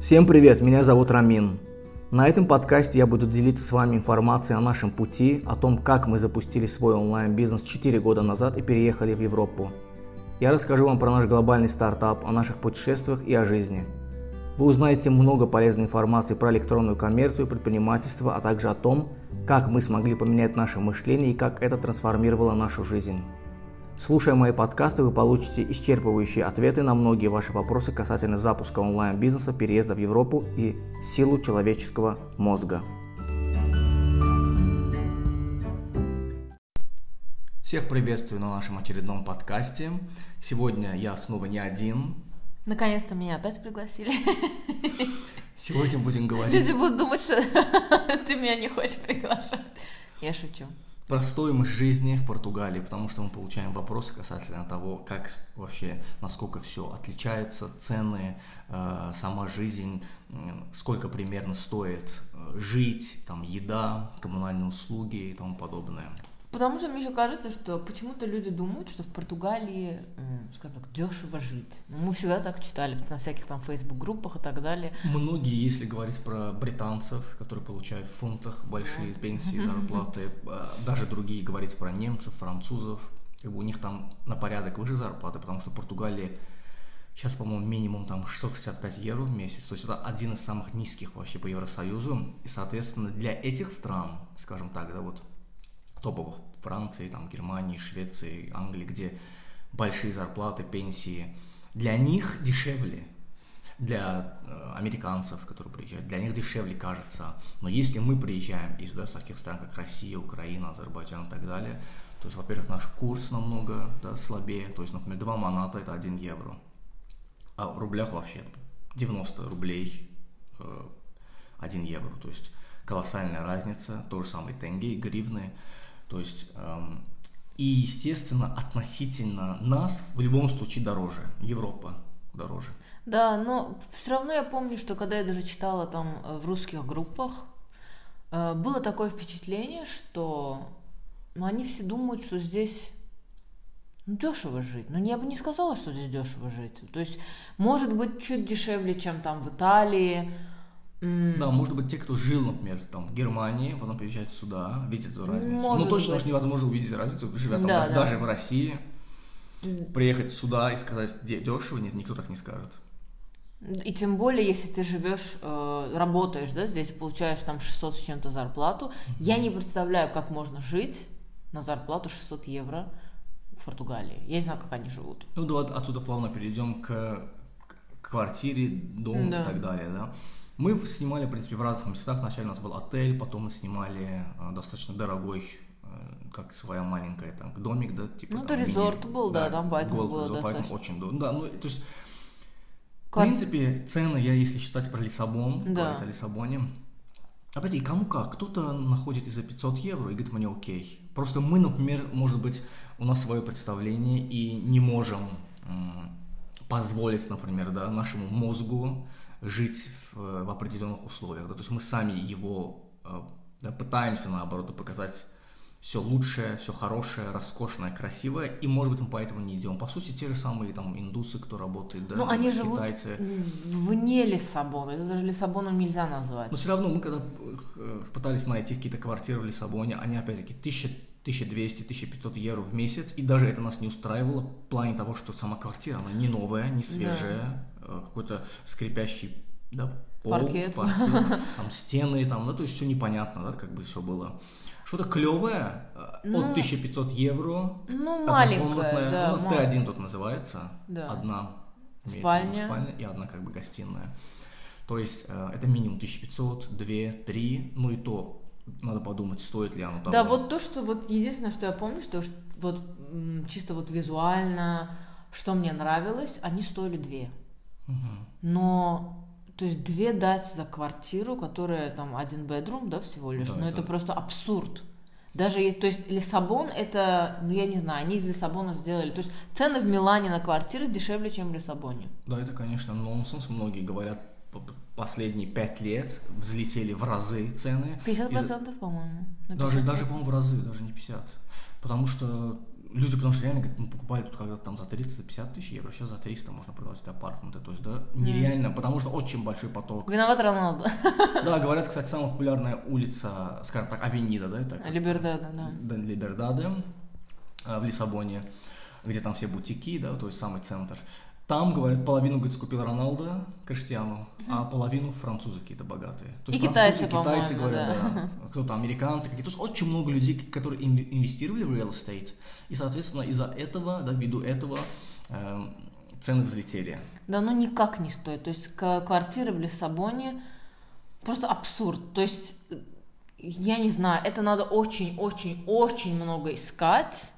Всем привет, меня зовут Рамин. На этом подкасте я буду делиться с вами информацией о нашем пути, о том, как мы запустили свой онлайн-бизнес 4 года назад и переехали в Европу. Я расскажу вам про наш глобальный стартап, о наших путешествиях и о жизни. Вы узнаете много полезной информации про электронную коммерцию, предпринимательство, а также о том, как мы смогли поменять наше мышление и как это трансформировало нашу жизнь. Слушая мои подкасты, вы получите исчерпывающие ответы на многие ваши вопросы касательно запуска онлайн-бизнеса, переезда в Европу и силу человеческого мозга. Всех приветствую на нашем очередном подкасте. Сегодня я снова не один. Наконец-то меня опять пригласили. Сегодня будем говорить... Люди будут думать, что ты меня не хочешь приглашать. Я шучу про стоимость жизни в Португалии, потому что мы получаем вопросы касательно того, как вообще, насколько все отличается, цены, э, сама жизнь, э, сколько примерно стоит э, жить, там еда, коммунальные услуги и тому подобное. Потому что мне еще кажется, что почему-то люди думают, что в Португалии, скажем так, дешево жить. Ну, мы всегда так читали на всяких там фейсбук-группах и так далее. Многие, если говорить про британцев, которые получают в фунтах большие пенсии, зарплаты, а, даже другие говорить про немцев, французов, как бы у них там на порядок выше зарплаты, потому что в Португалии сейчас, по-моему, минимум там 665 евро в месяц, то есть это один из самых низких вообще по Евросоюзу, и, соответственно, для этих стран, скажем так, да, вот топовых Франции, там, Германии, Швеции, Англии, где большие зарплаты, пенсии, для них дешевле, для э, американцев, которые приезжают, для них дешевле кажется. Но если мы приезжаем из да, таких стран, как Россия, Украина, Азербайджан и так далее, то есть, во-первых, наш курс намного да, слабее. То есть, например, 2 маната это 1 евро. А в рублях вообще 90 рублей э, 1 евро. То есть колоссальная разница. То же самое тенге, гривны. То есть, эм, и, естественно, относительно нас в любом случае дороже. Европа дороже. Да, но все равно я помню, что когда я даже читала там э, в русских группах, э, было такое впечатление, что ну, они все думают, что здесь ну, дешево жить. Но я бы не сказала, что здесь дешево жить. То есть, может быть, чуть дешевле, чем там в Италии, Mm. Да, может быть, те, кто жил, например, там в Германии, потом приезжают сюда, видят эту разницу. Может ну, точно быть. невозможно увидеть разницу, живя там да, даже, да. даже в России. Приехать сюда и сказать дешево, нет, никто так не скажет. И тем более, если ты живешь, э, работаешь, да, здесь получаешь там 600 с чем-то зарплату, mm-hmm. я не представляю, как можно жить на зарплату 600 евро в Португалии. Я не знаю, как они живут. Ну, да, отсюда плавно перейдем к, к квартире, дому да. и так далее, да. Мы снимали, в принципе, в разных местах. Вначале у нас был отель, потом мы снимали э, достаточно дорогой, э, как своя маленькая там домик, да, типа. Ну, это резорт был, да, да там поэтому было резорт, достаточно. Поэтому очень дорого. Да, ну, то есть, в принципе, цены, я если считать про Лиссабон, да. говорить о Лиссабоне, опять и кому как, кто-то находит за 500 евро и говорит, мне окей. Просто мы, например, может быть, у нас свое представление и не можем позволить, например, да, нашему мозгу жить в, в определенных условиях. Да? То есть мы сами его э, да, пытаемся, наоборот, показать все лучшее, все хорошее, роскошное, красивое, и, может быть, мы поэтому не идем. По сути, те же самые там индусы, кто работает, да, Ну, они китайцы. живут вне Лиссабона, это даже Лиссабоном нельзя назвать. Но все равно мы, когда э, пытались найти какие-то квартиры в Лиссабоне, они, опять-таки, тысяча 1200-1500 евро в месяц, и даже это нас не устраивало в плане того, что сама квартира, она не новая, не свежая, да. Э, какой-то скрипящий да, пол, паркет. паркет, там стены, там, да, то есть все непонятно, да, как бы все было. Что-то клевое э, ну, от 1500 евро. Ну, маленькое, да. Ну, Т1 тут называется. Да. Одна спальня. спальня и одна как бы гостиная. То есть э, это минимум 1500, 2, 3, ну и то надо подумать, стоит ли оно того. Да, вот то, что вот единственное, что я помню, что вот чисто вот визуально, что мне нравилось, они стоили две. Угу. Но то есть две дать за квартиру, которая там один бедрум, да, всего лишь, да, но это... это просто абсурд. Даже есть, то есть Лиссабон это, ну я не знаю, они из Лиссабона сделали. То есть цены в Милане на квартиры дешевле, чем в Лиссабоне. Да, это, конечно, нонсенс. Многие говорят последние пять лет взлетели в разы цены. 50% процентов, по-моему. Даже, даже, по-моему, в разы, даже не 50. Потому что люди, потому что реально мы покупали тут когда-то там за 30-50 тысяч евро, сейчас за 300 можно продавать эти апартаменты. То есть, да, нереально, потому что очень большой поток. Виноват Роналду. Да, говорят, кстати, самая популярная улица, скажем так, Авенида, да, это Либердада, да. да, Либердаде э, в Лиссабоне, где там все бутики, да, то есть самый центр. Там, говорят, половину, говорит, скупил Роналдо, Криштиану, а половину французы какие-то богатые. То И французы, китайцы, китайцы говорят, да. да. Кто-то американцы какие-то. То есть очень много людей, которые инве- инвестировали в real estate. И, соответственно, из-за этого, да, ввиду этого эм, цены взлетели. Да, ну никак не стоит. То есть квартиры в Лиссабоне просто абсурд. То есть, э, я не знаю, это надо очень-очень-очень много искать.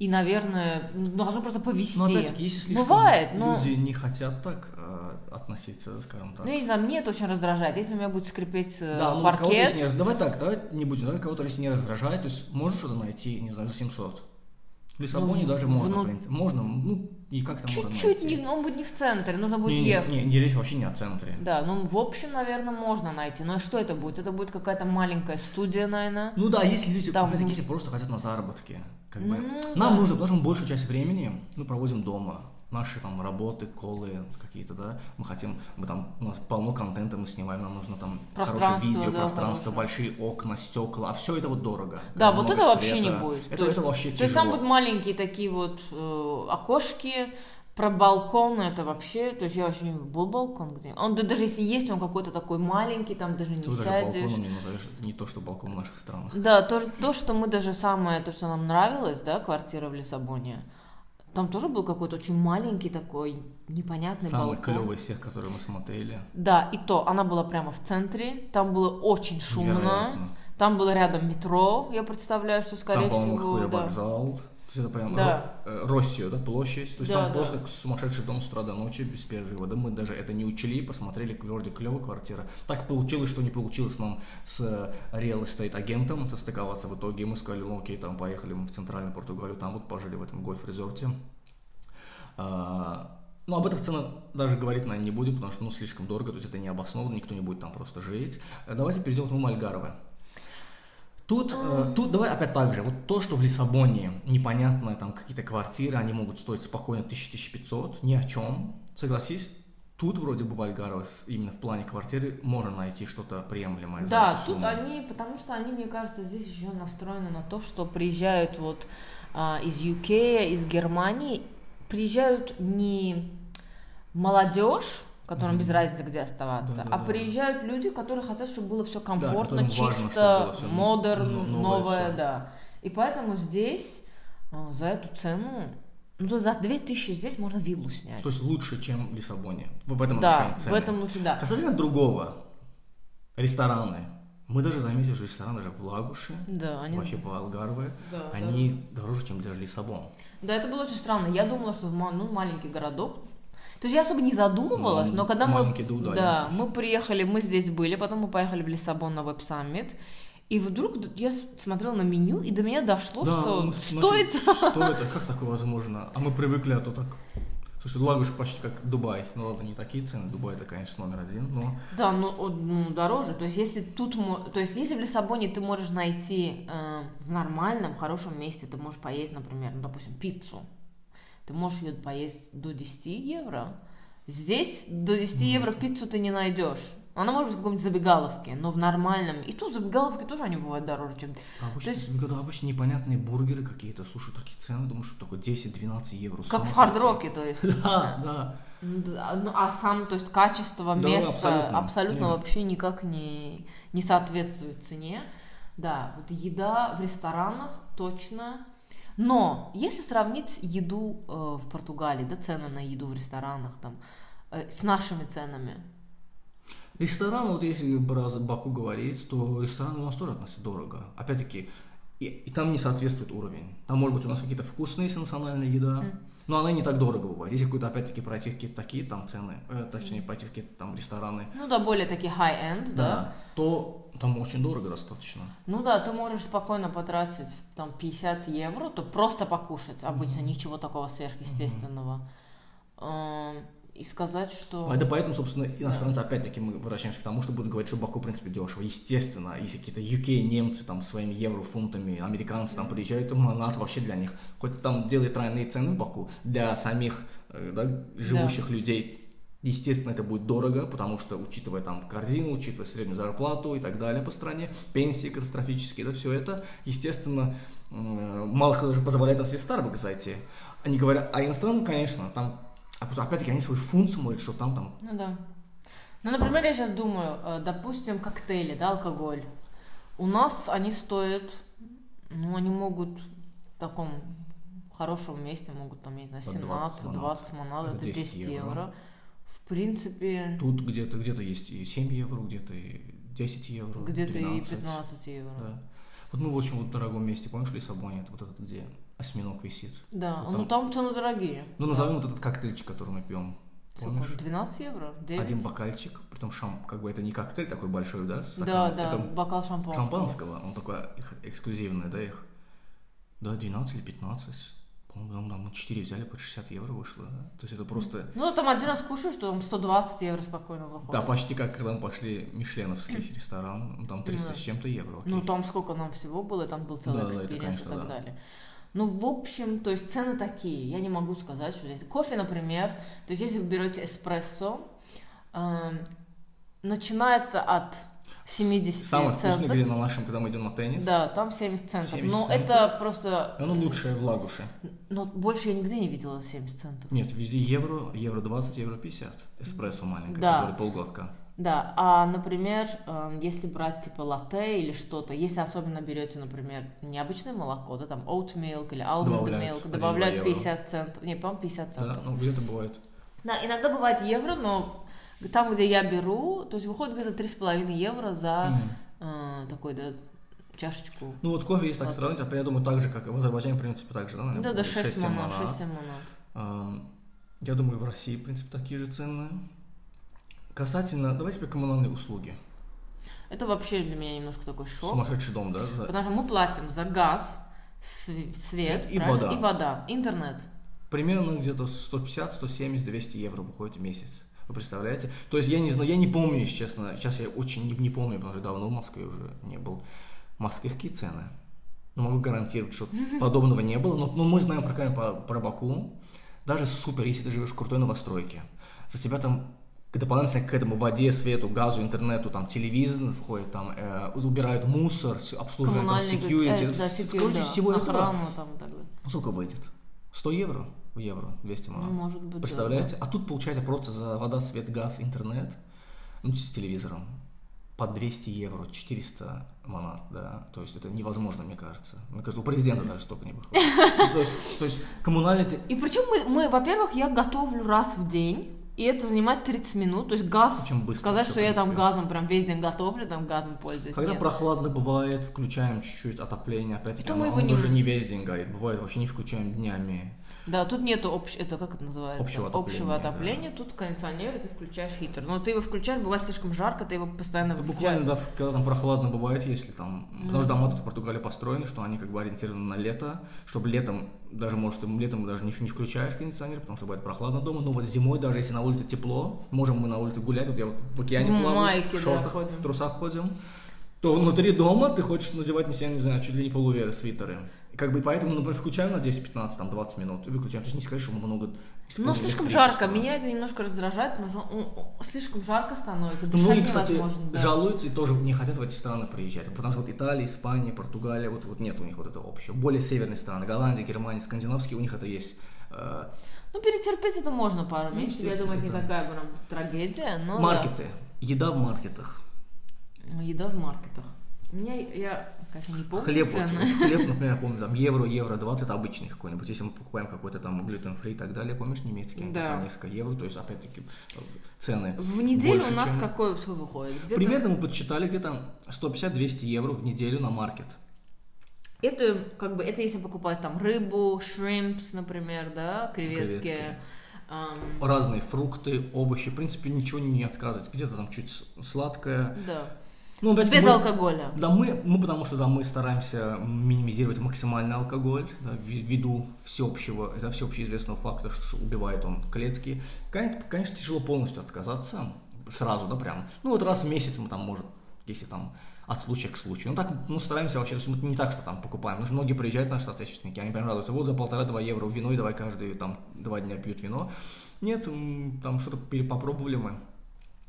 И, наверное, ну, должно просто повезти. Но опять-таки, если слишком Бывает, но... люди не хотят так э, относиться, скажем так. Ну, я не знаю, мне это очень раздражает. Если у меня будет скрипеть э, Да, ну, паркет... не Давай так, давай не будем, давай кого-то если не раздражает, то есть можно что-то найти, не знаю, за 700. В Лиссабоне Ну, даже можно, вну- принципе. Можно, ну, и как там можно Чуть-чуть, не, он будет не в центре, нужно будет не, не, ехать. не, не, речь вообще не о центре. Да, ну, в общем, наверное, можно найти. Но что это будет? Это будет какая-то маленькая студия, наверное. Ну да, если люди, Там, опять-таки, ну, просто хотят на заработки, как бы, Ну, нам да. нужно, потому что мы большую часть времени мы проводим дома. Наши там работы, колы какие-то, да, мы хотим, мы там, у нас полно контента мы снимаем, нам нужно там хорошее видео, да, пространство, хорошее. большие окна, стекла, а все это вот дорого. Да, вот это вообще света. не будет. Это, то есть, это вообще То есть там тяжело. будут маленькие такие вот э, окошки, про балкон это вообще, то есть я вообще не был балкон где. Он да, даже если есть, он какой-то такой маленький, там даже не Ты даже сядешь. балконом не назовешь, это не то, что балкон в наших странах. Да, то, то, что мы даже самое, то, что нам нравилось, да, квартира в Лиссабоне, там тоже был какой-то очень маленький такой непонятный Самый балкон. клевый из всех, которые мы смотрели. Да, и то, она была прямо в центре, там было очень шумно, Невероятно. там было рядом метро, я представляю, что, скорее Там, всего, какой да. вокзал. То есть это прям Да. Э, Россию, да, площадь. То есть Да, там да. просто сумасшедший дом с утра до ночи, без перерыва. Да, мы даже это не учли, посмотрели, вроде клевая квартира. Так получилось, что не получилось нам с э, real estate агентом состыковаться в итоге. Мы сказали, ну окей, там поехали мы в центральную Португалию, там вот пожили в этом гольф-резорте. А, ну, об этих ценах даже говорить, наверное, не будем, потому что, ну, слишком дорого, то есть это не обоснованно, никто не будет там просто жить. Э, Давайте перейдем к Мальгарове. Тут, э, тут давай опять так же, вот то, что в Лиссабоне непонятно, там какие-то квартиры, они могут стоить спокойно 1000-1500, ни о чем, согласись, тут вроде бы в Альгарово с- именно в плане квартиры можно найти что-то приемлемое Да, тут сумму. они, потому что они, мне кажется, здесь еще настроены на то, что приезжают вот а, из UK, из Германии, приезжают не молодежь, которым без разницы, где оставаться, Да-да-да. а приезжают люди, которые хотят, чтобы было все комфортно, важно, чтобы чисто, всё модерн, но- новое новое, да. И поэтому здесь а, за эту цену, ну, за 2000 здесь можно виллу снять. То есть лучше, чем в Лиссабоне, в, этом да, отношении в цены. этом лучше, да. Касательно другого, рестораны. Мы даже заметили, что рестораны даже в Лагуше, Да, они... вообще по Алгарве, Да, они дороже, чем даже Лиссабон. Да, это было очень странно. Я думала, что в ну, маленький городок. То есть я особо не задумывалась, Ну, но когда мы, маленький да мы приехали, мы здесь были, потом мы поехали в Лиссабон на веб-саммит, и вдруг я смотрела на меню, и до меня дошло, Да, что мы с- стоит... начали, Что это? Как такое возможно? А мы привыкли, а то так... Слушай, Лагуш почти как Дубай. Ну ладно, не такие цены. Дубай это, конечно, номер один, но... Да, ну, о, ну, дороже. То есть если тут, то есть если в Лиссабоне ты можешь найти э, в нормальном, хорошем месте, ты можешь поесть, например, ну, допустим, пиццу, ты можешь ее поесть до 10 евро. Здесь до 10 евро пиццу ты не найдешь. Она может быть в какой-нибудь забегаловке, но в нормальном. И тут забегаловки тоже они бывают дороже, чем... А обычно, То есть- когда обычно непонятные бургеры какие-то. Слушай, такие цены, думаю, что такое 10-12 евро. Как в хард-роке, то есть. Да, да. Да, ну, а сам, то есть качество Да, места абсолютно. вообще никак не, не соответствует цене. Да, вот еда в ресторанах точно. Но если сравнить еду э, в Португалии, да, цены на еду в ресторанах там, э, с нашими ценами, Рестораны, вот если про Баку говорить, то рестораны у нас тоже относятся дорого. Опять-таки, и, и там не соответствует уровень. Там, может быть, у нас какие-то вкусные, если национальная еда, но она не так дорого бывает. Если какой-то, опять-таки, пройти в какие-то такие там цены, э, точнее, пойти в какие-то там рестораны, ну да, более такие high-end, да. да, то там очень дорого достаточно. Ну да, ты можешь спокойно потратить там 50 евро, то просто покушать обычно, ничего такого сверхъестественного. Эм, и сказать, что... А это поэтому, собственно, иностранцы, опять-таки, мы возвращаемся к тому, что будут говорить, что Баку, в принципе, дешево. Естественно, если какие-то UK, немцы там своими евро, фунтами, американцы там приезжают, то Манат вообще для них. Хоть там делает тройные цены в Баку, для самих э, да, живущих да. людей Естественно, это будет дорого, потому что, учитывая там корзину, учитывая среднюю зарплату и так далее по стране, пенсии катастрофические, да, все это, естественно, мало кто даже позволяет там себе Starbucks зайти. Они говорят, а иностранцам, конечно, там, а опять-таки, они свой фунт смотрят, что там, там. Ну да. Ну, например, я сейчас думаю, э, допустим, коктейли, да, алкоголь. У нас они стоят, ну, они могут в таком хорошем месте, могут там, я не знаю, 17-20 монат, это 10 евро. евро. В принципе... Тут где-то где есть и 7 евро, где-то и 10 евро, Где-то и 15 евро. Да. Вот мы в очень вот дорогом месте, помнишь, в Лиссабоне, это вот этот, где осьминог висит. Да, вот ну там цены дорогие. Ну, назовем вот этот коктейльчик, который мы пьем. Помнишь? 12 евро? 9? Один бокальчик, притом шам, как бы это не коктейль такой большой, да? Стакан. Да, да, это бокал шампанского. Шампанского, он такой эксклюзивный, да, их? Да, 12 или 15. По-моему, там мы 4 взяли, по 60 евро вышло, да? То есть это просто... Ну, там один раз кушаешь, что там 120 евро спокойно выходит. Да, почти как когда мы пошли в Мишленовский ресторан, ну, там 300 да. с чем-то евро. Окей. Ну, там сколько нам всего было, там был целый да, experience да, и так да. далее. Ну, в общем, то есть цены такие. Я не могу сказать, что здесь... Кофе, например, то есть если вы берете эспрессо, э, начинается от 70 Самый центов. вкусный, где на нашем, когда мы идем на теннис. Да, там 70 центов. 70 но центов. это просто... Оно лучшее в Лагуше. Но больше я нигде не видела 70 центов. Нет, везде евро, евро 20, евро 50. Эспрессо маленькое, да. который полглотка. Да, а, например, эм, если брать типа латте или что-то, если особенно берете, например, необычное молоко, да, там oat milk или almond milk, добавляют 50 центов, не, по-моему, 50 центов. Да, ну где-то бывает. Да, иногда бывает евро, но там, где я беру, то есть выходит где-то 3,5 евро за mm. э, такой, да, чашечку. Ну вот кофе есть так сравнить, а я думаю, так же, как и в Азербайджане, в принципе, так же, да? Наверное, да, да, 6 монат, 6-7 монат. Я думаю, в России, в принципе, такие же цены. Касательно, давайте по коммунальные услуги. Это вообще для меня немножко такой шок. Сумасшедший дом, да? За... Потому что мы платим за газ, свет, свет и вода. и вода, интернет. Примерно где-то 150, 170, 200 евро выходит в месяц. Вы представляете? То есть я не знаю, я не помню, если честно. Сейчас я очень не, не помню, потому что давно в Москве уже не был. В Москве какие цены? Ну, могу гарантировать, что подобного не было. Но, но мы знаем про, про, про Баку. Даже супер, если ты живешь в крутой новостройке. За тебя там дополнительно к этому воде, свету, газу, интернету, там телевизор входит, там э, убирают мусор, обслуживают там security. Э, да, security Короче, да. всего Охрану, этого. Там, так Сколько выйдет? 100 евро? в евро, 200 монат. Ну, может быть, Представляете? Да. А тут получается просто за вода, свет, газ, интернет, ну, с телевизором, по 200 евро, 400 монат, да, то есть это невозможно, мне кажется. Мне кажется, у президента даже столько не выходит. То есть, коммунальный... И причем мы, во-первых, я готовлю раз в день, и это занимает 30 минут, то есть газ, Очень быстро сказать, что я там газом прям весь день готовлю, там газом пользуюсь. Когда нет. прохладно бывает, включаем чуть-чуть отопление, опять-таки, оно, оно не... уже не весь день горит, бывает вообще не включаем днями. Да, тут нету общ... это как это называется? Общего отопления. Общего отопления. Да. Тут кондиционер, и ты включаешь хитер. Но ты его включаешь, бывает слишком жарко, ты его постоянно это Буквально, да, когда там прохладно бывает, если там... Mm. Потому что дома тут в Португалии построены, что они как бы ориентированы на лето, чтобы летом, даже может, летом даже не, не включаешь кондиционер, потому что бывает прохладно дома. Но вот зимой, даже если на улице тепло, можем мы на улице гулять, вот я вот в океане в плаваю, майке, в шортах, да, в трусах ходим то внутри дома ты хочешь надевать на себя, не знаю, чуть ли не полуверы, свитеры. Как бы поэтому, например, включаем на 10, 15, там, 20 минут и выключаем. То есть не сказать, что мы много Но слишком жарко. Меня это немножко раздражает, потому что ну, слишком жарко становится. Ну, многие, кстати, да. жалуются и тоже не хотят в эти страны приезжать. Потому что вот Италия, Испания, Португалия, вот, вот нет у них вот этого общего. Более северные страны, Голландия, Германия, скандинавские, у них это есть. Э, ну, перетерпеть это можно пару ну, месяцев. Я думаю, это не такая прям трагедия. Но Маркеты. Да. Еда в маркетах. Еда в маркетах. Меня, я, конечно, не помню хлеб. Вот, хлеб, например, помню, там евро, евро 20, это обычный какой-нибудь. Если мы покупаем какой-то там глютен-фри и так далее, помнишь, немецкий, да. по несколько евро, то есть, опять-таки, цены В неделю больше, у нас чем... какое все выходит? Где-то... Примерно мы подсчитали где-то 150-200 евро в неделю на маркет. Это, как бы, это если покупать там рыбу, шримпс, например, да, креветки. креветки. Um... Разные фрукты, овощи, в принципе, ничего не отказывать. Где-то там чуть сладкое. Да. Ну, опять Без мы- алкоголя. Да, мы, мы потому что да, мы стараемся минимизировать максимальный алкоголь, да, вви- ввиду всеобщего, это всеобщеизвестного факта, что убивает он клетки. Конечно, конечно, тяжело полностью отказаться сразу, да, прям. Ну, вот раз в месяц мы там, может, если там от случая к случаю. Ну, так, ну, стараемся вообще, то есть мы не так, что там покупаем. Потому что многие приезжают наши соотечественники, они прям радуются, вот за полтора-два евро вино, и давай каждые там два дня пьют вино. Нет, там что-то попробовали мы,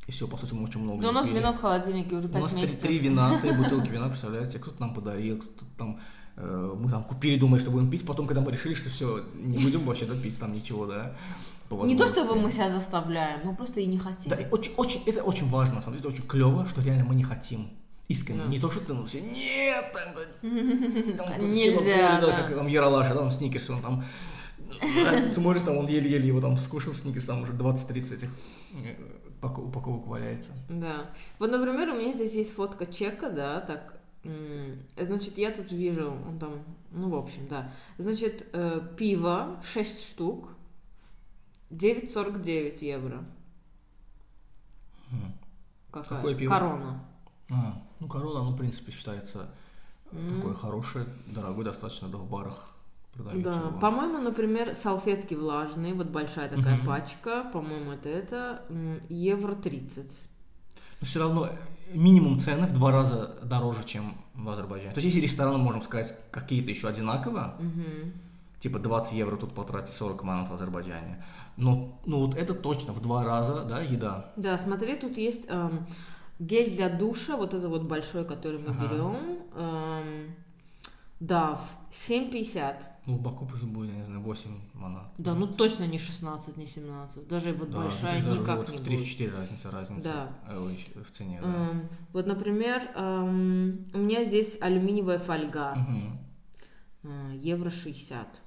и все, по сути, мы очень много Да у нас пили. вино в холодильнике уже У пять нас три, месяцев. три вина, три бутылки вина, представляете, кто-то нам подарил, кто-то там, э, мы там купили, думали, что будем пить, потом, когда мы решили, что все, не будем вообще да, пить там ничего, да, Не то, чтобы мы себя заставляем, мы просто и не хотим. Да, и очень, очень, это очень важно, на самом деле, это очень клево, что реально мы не хотим. Искренне. Да. Не то, что ты, ну, все, нет, там, там, кто-то Нельзя, да. как там Яралаша, там, Сникерс, он там, смотришь, там, он еле-еле его там скушал, Сникерс, там уже 20-30 этих э, упаковок валяется. Да. Вот, например, у меня здесь есть фотка чека, да, так. Значит, я тут вижу, он там, ну, в общем, да. Значит, э, пиво 6 штук, 9,49 евро. Какая? Какое пиво? Корона. А, ну, корона, ну, в принципе, считается М. такое хорошее, дорогое достаточно, да, в барах продают Да, его. по-моему, например, салфетки влажные, вот большая такая Мгм. пачка, по-моему, это это, евро 30. Но все равно э, минимум цены в два раза дороже, чем в Азербайджане. То есть, если рестораны, можем сказать, какие-то еще одинаково, Мгм. типа 20 евро тут потратить 40 манат в Азербайджане, но ну, вот это точно в два раза, да, еда. Да, смотри, тут есть эм, гель для душа, вот это вот большой, который мы Ага. берем. эм, Дав, 7,50. Ну, Баку пусть будет, я не знаю, 8 манат. Да, ну точно не 16, не 17. Даже вот Да, большая даже никак вот не в будет. 3-4 разница, разница Да. в цене, да. Эм, Вот, например, эм, у меня здесь алюминиевая фольга. Мгм. э, Евро 60.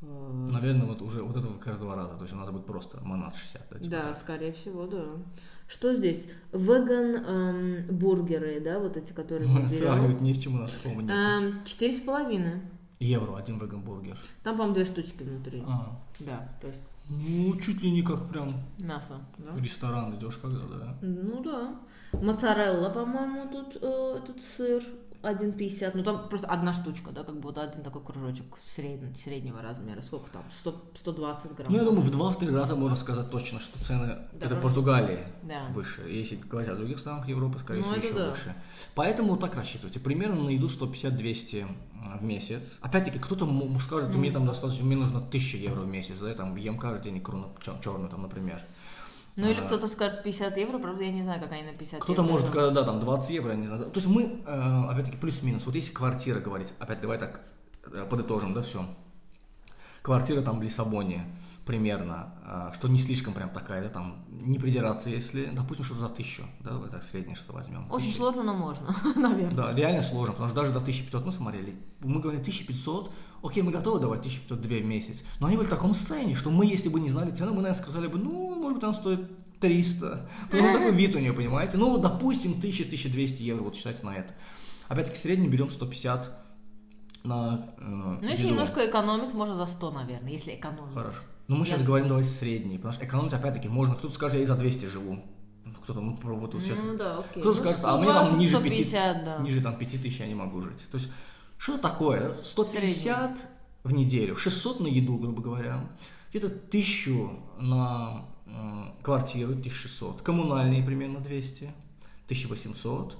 Э, Наверное, вот уже вот это как раз два раза, то есть у нас будет просто манат 60. Да, типа Да, так. скорее всего, да. Что здесь? Веган эм, бургеры, да, вот эти, которые мы Сравнивать берем. не с чем у нас такого нет. Эм, Четыре с половиной. Евро, один веган-бургер. Там, по-моему, две штучки внутри. А, Да, то есть ну, чуть ли не как прям мясо. Да? в ресторан идешь когда, да. Ну да. Моцарелла, по-моему, тут, э, тут сыр 1,50. Ну там просто одна штучка, да, как бы вот один такой кружочек средний, среднего размера. Сколько там? 100, 120 грамм. Ну, я думаю, в два-три раза можно сказать точно, что цены Да, это Португалии Да. выше. Если говорить о других странах Европы, скорее Ну, всего, это еще да. выше. Поэтому так рассчитывайте. Примерно на еду 150-200 в месяц. Опять-таки, кто-то скажет, мне там достаточно, мне нужно 1000 евро в месяц, да, я там ем каждый день икру черную, там, например. Ну или А. кто-то скажет 50 евро, правда, я не знаю, как они на 50 Кто-то может сказать, да, там 20 евро, я не знаю. То есть мы, э, опять-таки, плюс-минус. Вот если квартира говорить, опять давай так э, подытожим, да, все. Квартира там в Лиссабоне примерно, э, что не слишком прям такая, да, там, не придираться, если, допустим, что-то за тысячу, да, давай так среднее что возьмем. Очень Тысяча. сложно, но можно, наверное. Да, реально сложно, потому что даже до 1500 мы смотрели. Мы говорили 1500, окей, мы готовы давать 1502 в месяц. Но они были в таком состоянии, что мы, если бы не знали цену, мы, наверное, сказали бы, ну, может быть, она стоит 300. Потому что такой вид у нее, понимаете? Ну, допустим, 1000-1200 евро, вот считайте на это. Опять-таки, в среднем берем 150 на э, Ну, если немножко экономить, можно за 100, наверное, если экономить. Хорошо. Но мы сейчас Я- говорим, давайте средний, потому что экономить, опять-таки, можно. Кто-то скажет, я и за 200 живу. Кто-то, ну, вот, сейчас Ну да, окей. Кто-то Ну, скажет, а мне там 120, ниже 5, 150, да. ниже там 5 тысяч я не могу жить. То есть, что такое? да? 150 в неделю, 600 на еду, грубо говоря, где-то 1000 на м, квартиру, 1600, коммунальные примерно 200, 1800,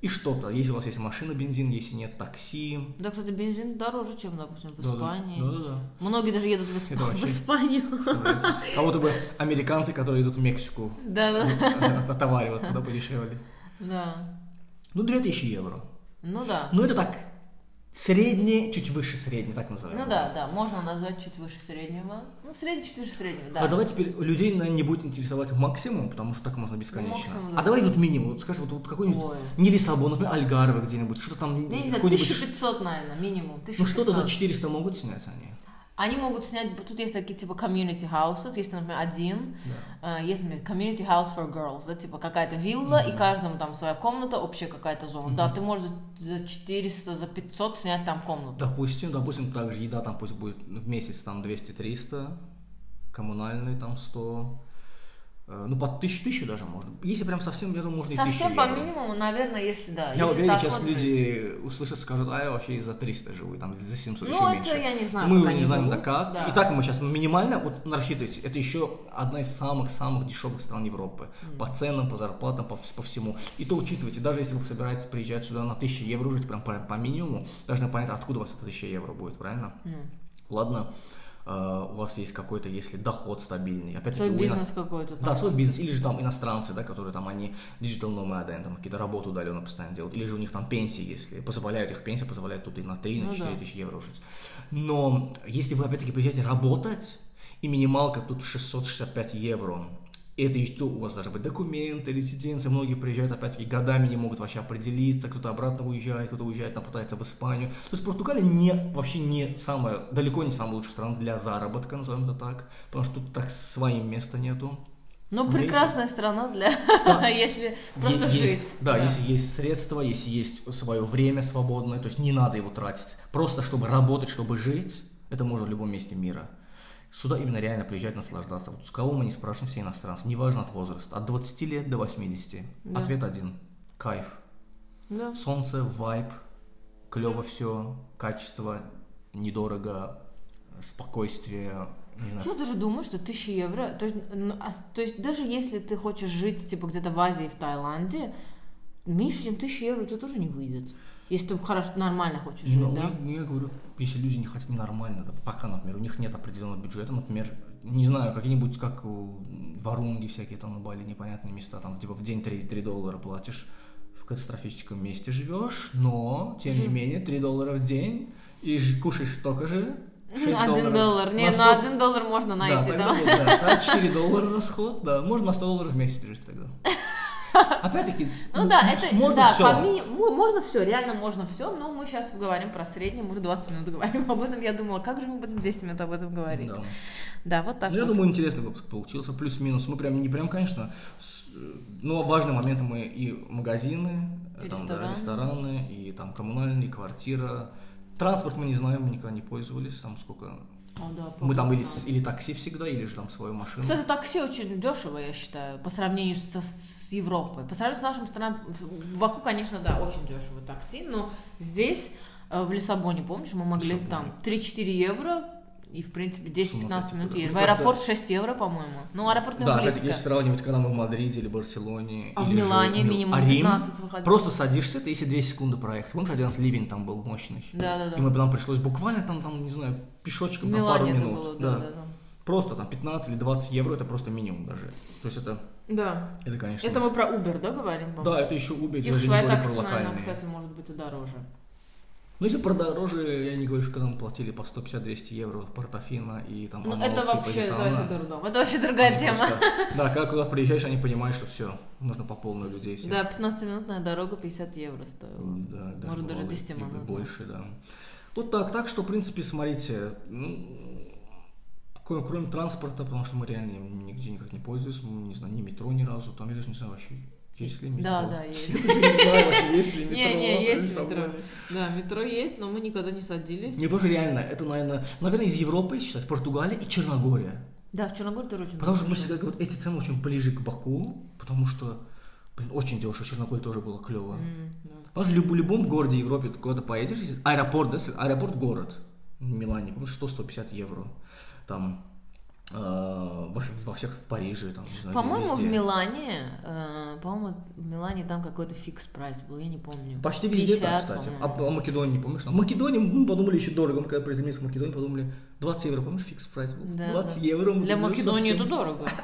и что-то, если у вас есть машина, бензин, если нет, такси. Да, кстати, бензин дороже, чем, допустим, в. Испании. Да-да-да. Многие даже едут в, Исп- в Испанию. Нравится. Кого-то бы американцы, которые идут в Мексику Да, да. отовариваться, да, подешевле. Да. Ну, 2000 евро. Ну да. Ну, это так, средний, чуть выше средний, так называем. Ну да, да, можно назвать чуть выше среднего. Ну, средний чуть выше среднего, да. А давай теперь людей, наверное, не будет интересовать максимум, потому что так можно бесконечно. максимум, да. А давай вот минимум, вот скажи, вот, вот какой-нибудь, Ой. не Лиссабон, например, Альгарве где-нибудь, что там, Я не знаю, какой-нибудь, 1500, наверное, минимум. ну 1500. что-то за 400 могут снять они. Они могут снять, тут есть такие типа community houses, есть, например, один, э, есть, например, community house for girls, да, типа какая-то вилла, и каждому там своя комната, общая какая-то зона. Да, ты можешь за 400, за 500 снять там комнату. Допустим, допустим, также еда там пусть будет в месяц там 200-300, коммунальные там 100, Э, ну, под тысячу, тысячу даже можно. Если прям совсем, я думаю, можно и тысячу Совсем по евро. минимуму, наверное, если да. Я если уверен, сейчас вот люди услышат, скажут, а я вообще и за 300 живу, и там за 700 Ну, еще это меньше. я не знаю, Мы не знаем, да как. да. И так мы сейчас минимально, вот рассчитывайте, это еще одна из самых-самых дешевых стран Европы. По ценам, по зарплатам, по, по всему. И то учитывайте, даже если вы собираетесь приезжать сюда на 1000 евро жить, прям по, по минимуму, должны понять, откуда у вас эта 1000 евро будет, правильно? Ладно, э, у вас есть какой-то, если доход стабильный. Опять-таки, Свой ино- бизнес какой-то. да, свой бизнес, или же там иностранцы, да, которые там они digital nomad, там какие-то работы удаленно постоянно делают, или же у них там пенсии, если позволяют их пенсия, позволяет тут и на 3, на Ну 4 да. тысячи евро жить. Но если вы опять-таки приезжаете работать, и минималка тут 665 евро, и это еще у вас должны быть документы, резиденция, многие приезжают опять-таки годами не могут вообще определиться, кто-то обратно уезжает, кто-то уезжает, там пытается в Испанию. То есть Португалия не, вообще не самая, далеко не самая лучшая страна для заработка, назовем это так, потому что тут так своим места нету. Ну, прекрасная страна для... если просто Е- жить. есть, да, если есть средства, если есть свое время свободное, то есть не надо его тратить. Просто чтобы работать, чтобы жить, это можно в любом месте мира. Сюда именно реально приезжать наслаждаться. Вот с кого мы не спрашиваем, все иностранцы, неважно от возраста, от 20 лет до 80. Да. Ответ один. Кайф. Да. Солнце, вайб, клево все, качество, недорого, спокойствие. Я даже думаю, что 1000 евро, то есть, ну, а то есть даже если ты хочешь жить типа где-то в Азии, в Таиланде, меньше, чем 1000 евро у тебя тоже не выйдет. Если ты хорошо, нормально хочешь жить, Ну, да? я, я говорю, если люди не хотят ненормально, да, пока, например, у них нет определенного бюджета, например, не знаю, какие-нибудь, как Варунги всякие там на Бали, непонятные места, там, типа в день 3, 3 доллара платишь, в катастрофическом месте живешь, но, тем не Жив- менее, 3 доллара в день, и кушаешь столько же, 6 Один доллар. Не, На на 100 один доллар можно Да, найти, да? да, тогда 4 доллара расход, да, можно на 100 долларов в месяц жить тогда. Опять-таки, Ну да, это можно да, всё. по ми- му- можно все, реально можно все, но мы сейчас говорим про средний, мы уже 20 минут говорим об этом. Я думала, как же мы будем 10 минут об этом говорить. Да. Да, вот так Ну, я вот. думаю, интересный выпуск получился. Плюс-минус. Мы прям не прям, конечно, с- но важные моменты мы и магазины, И там, да, рестораны. рестораны, и там коммунальные, квартира. Транспорт мы не знаем, мы никогда не пользовались. Там сколько. О, да, Мы там или, или такси всегда, или же там свою машину. Кстати, такси очень дешево, я считаю, по сравнению со- с Европой. По сравнению с нашим странам, в Баку, конечно, да, очень дешево такси, но здесь, э, в Лиссабоне, помнишь, мы могли Лиссабоне. там 3-4 евро и, в принципе, 10-15 сойти, минут да. едешь. В аэропорт 6 евро, по-моему. Ну, аэропорт не Да, близко. если сравнивать, когда мы в Мадриде или Барселоне. А в или же Милане Мил- минимум а Рим, 15 выходило. Просто садишься, ты если 2 секунды проехать. Помнишь, один раз ливень там был мощный? Да-да-да. И мы нам пришлось буквально там, там, не знаю, В пешочком там пару это минут. было, да. да-да-да. Просто там 15 или 20 евро это просто минимум даже. То есть это, Да. это конечно. Это мы про Uber, да, говорим? по-моему? Да, это еще Uber, И в даже не про локальные. кстати, может быть и дороже. Ну, если про дороже, я не говорю, что когда мы платили по 150-200 евро Портофино и там Ну, это вообще, это вообще дурдом. Это вообще другая они тема. просто- Да, когда куда приезжаешь, они понимают, что все, нужно по полной людей всех. Да, 15-минутная дорога 50 евро стоила. Да, Может, даже бывало 10 и минут, да. больше, да. Вот так, так что, в принципе, смотрите, ну, кроме, кроме транспорта, потому что мы реально нигде никак не пользуемся, мы не знаю, ни метро ни разу, там я даже не знаю вообще, есть ли метро. Да, да, есть. Не знаю вообще, есть ли метро. Не, не, есть метро. Да, метро есть, но мы никогда не садились. Не, что реально, это, наверное, наверное, из Европы сейчас Португалия и Черногория. Да, в Черногории тоже очень Потому что мы всегда говорим, эти цены очень ближе к Баку, потому что, блин, очень дешево, Черногория тоже было клево. Потому что в люб- любом городе Европе ты куда-то поедешь, аэропорт, да, аэропорт город в Милане, помнишь, 100-150 евро. Там во, во всех в Париже, там, По-моему, в. Милане, э, по-моему, в Милане там какой-то fix price был, я не помню. Почти везде 50, так, кстати. А, а Македонии, помнишь? А Македонии, мы подумали еще дорого, мы когда приземлились в Македонии, подумали, 20 евро, помнишь, fix price был? Да, 20 да. евро. Для Македонии совсем. это дорого.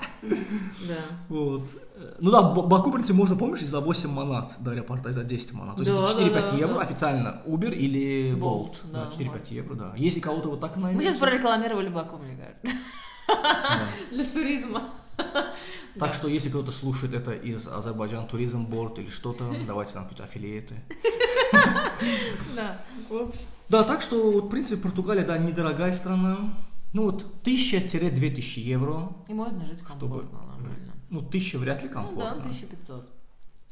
Да. Вот. Э, Ну да, Баку, в принципе, можно, помнишь, за 8 манат до аэропорта, и за 10 манат. То есть Да, это да, 4-5 да, евро да. официально. Uber или Bolt, Bolt. Да, 4-5 евро, да. Если кого-то вот так найдете... Мы сейчас прорекламировали Баку, мне кажется. Да. Для туризма. Так что, если кто-то слушает это из Азербайджан Туризм Борд или что-то, давайте нам какие-то аффилиэты. Да. Да, так что, вот, в принципе, Португалия, да, недорогая страна. Ну вот, 1000-2000 евро. И можно жить комфортно, нормально. Ну, 1000 вряд ли Ну да, комфортно. 1500.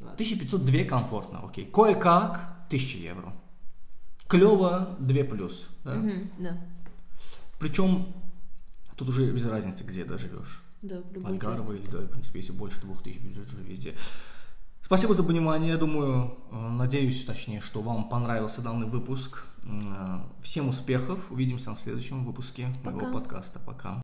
1500 2 комфортно, окей. Кое-как 1000 евро. Клево 2 плюс. Да? Мгм, Да. Причем тут уже без разницы, где ты живешь. Да, в любой Альгарова части. или, да, в принципе, если больше двух тысяч бюджет уже везде. Спасибо за внимание. Я думаю, э, надеюсь, точнее, что вам понравился данный выпуск. Э, Всем успехов. Увидимся на следующем выпуске моего Пока. подкаста. Пока.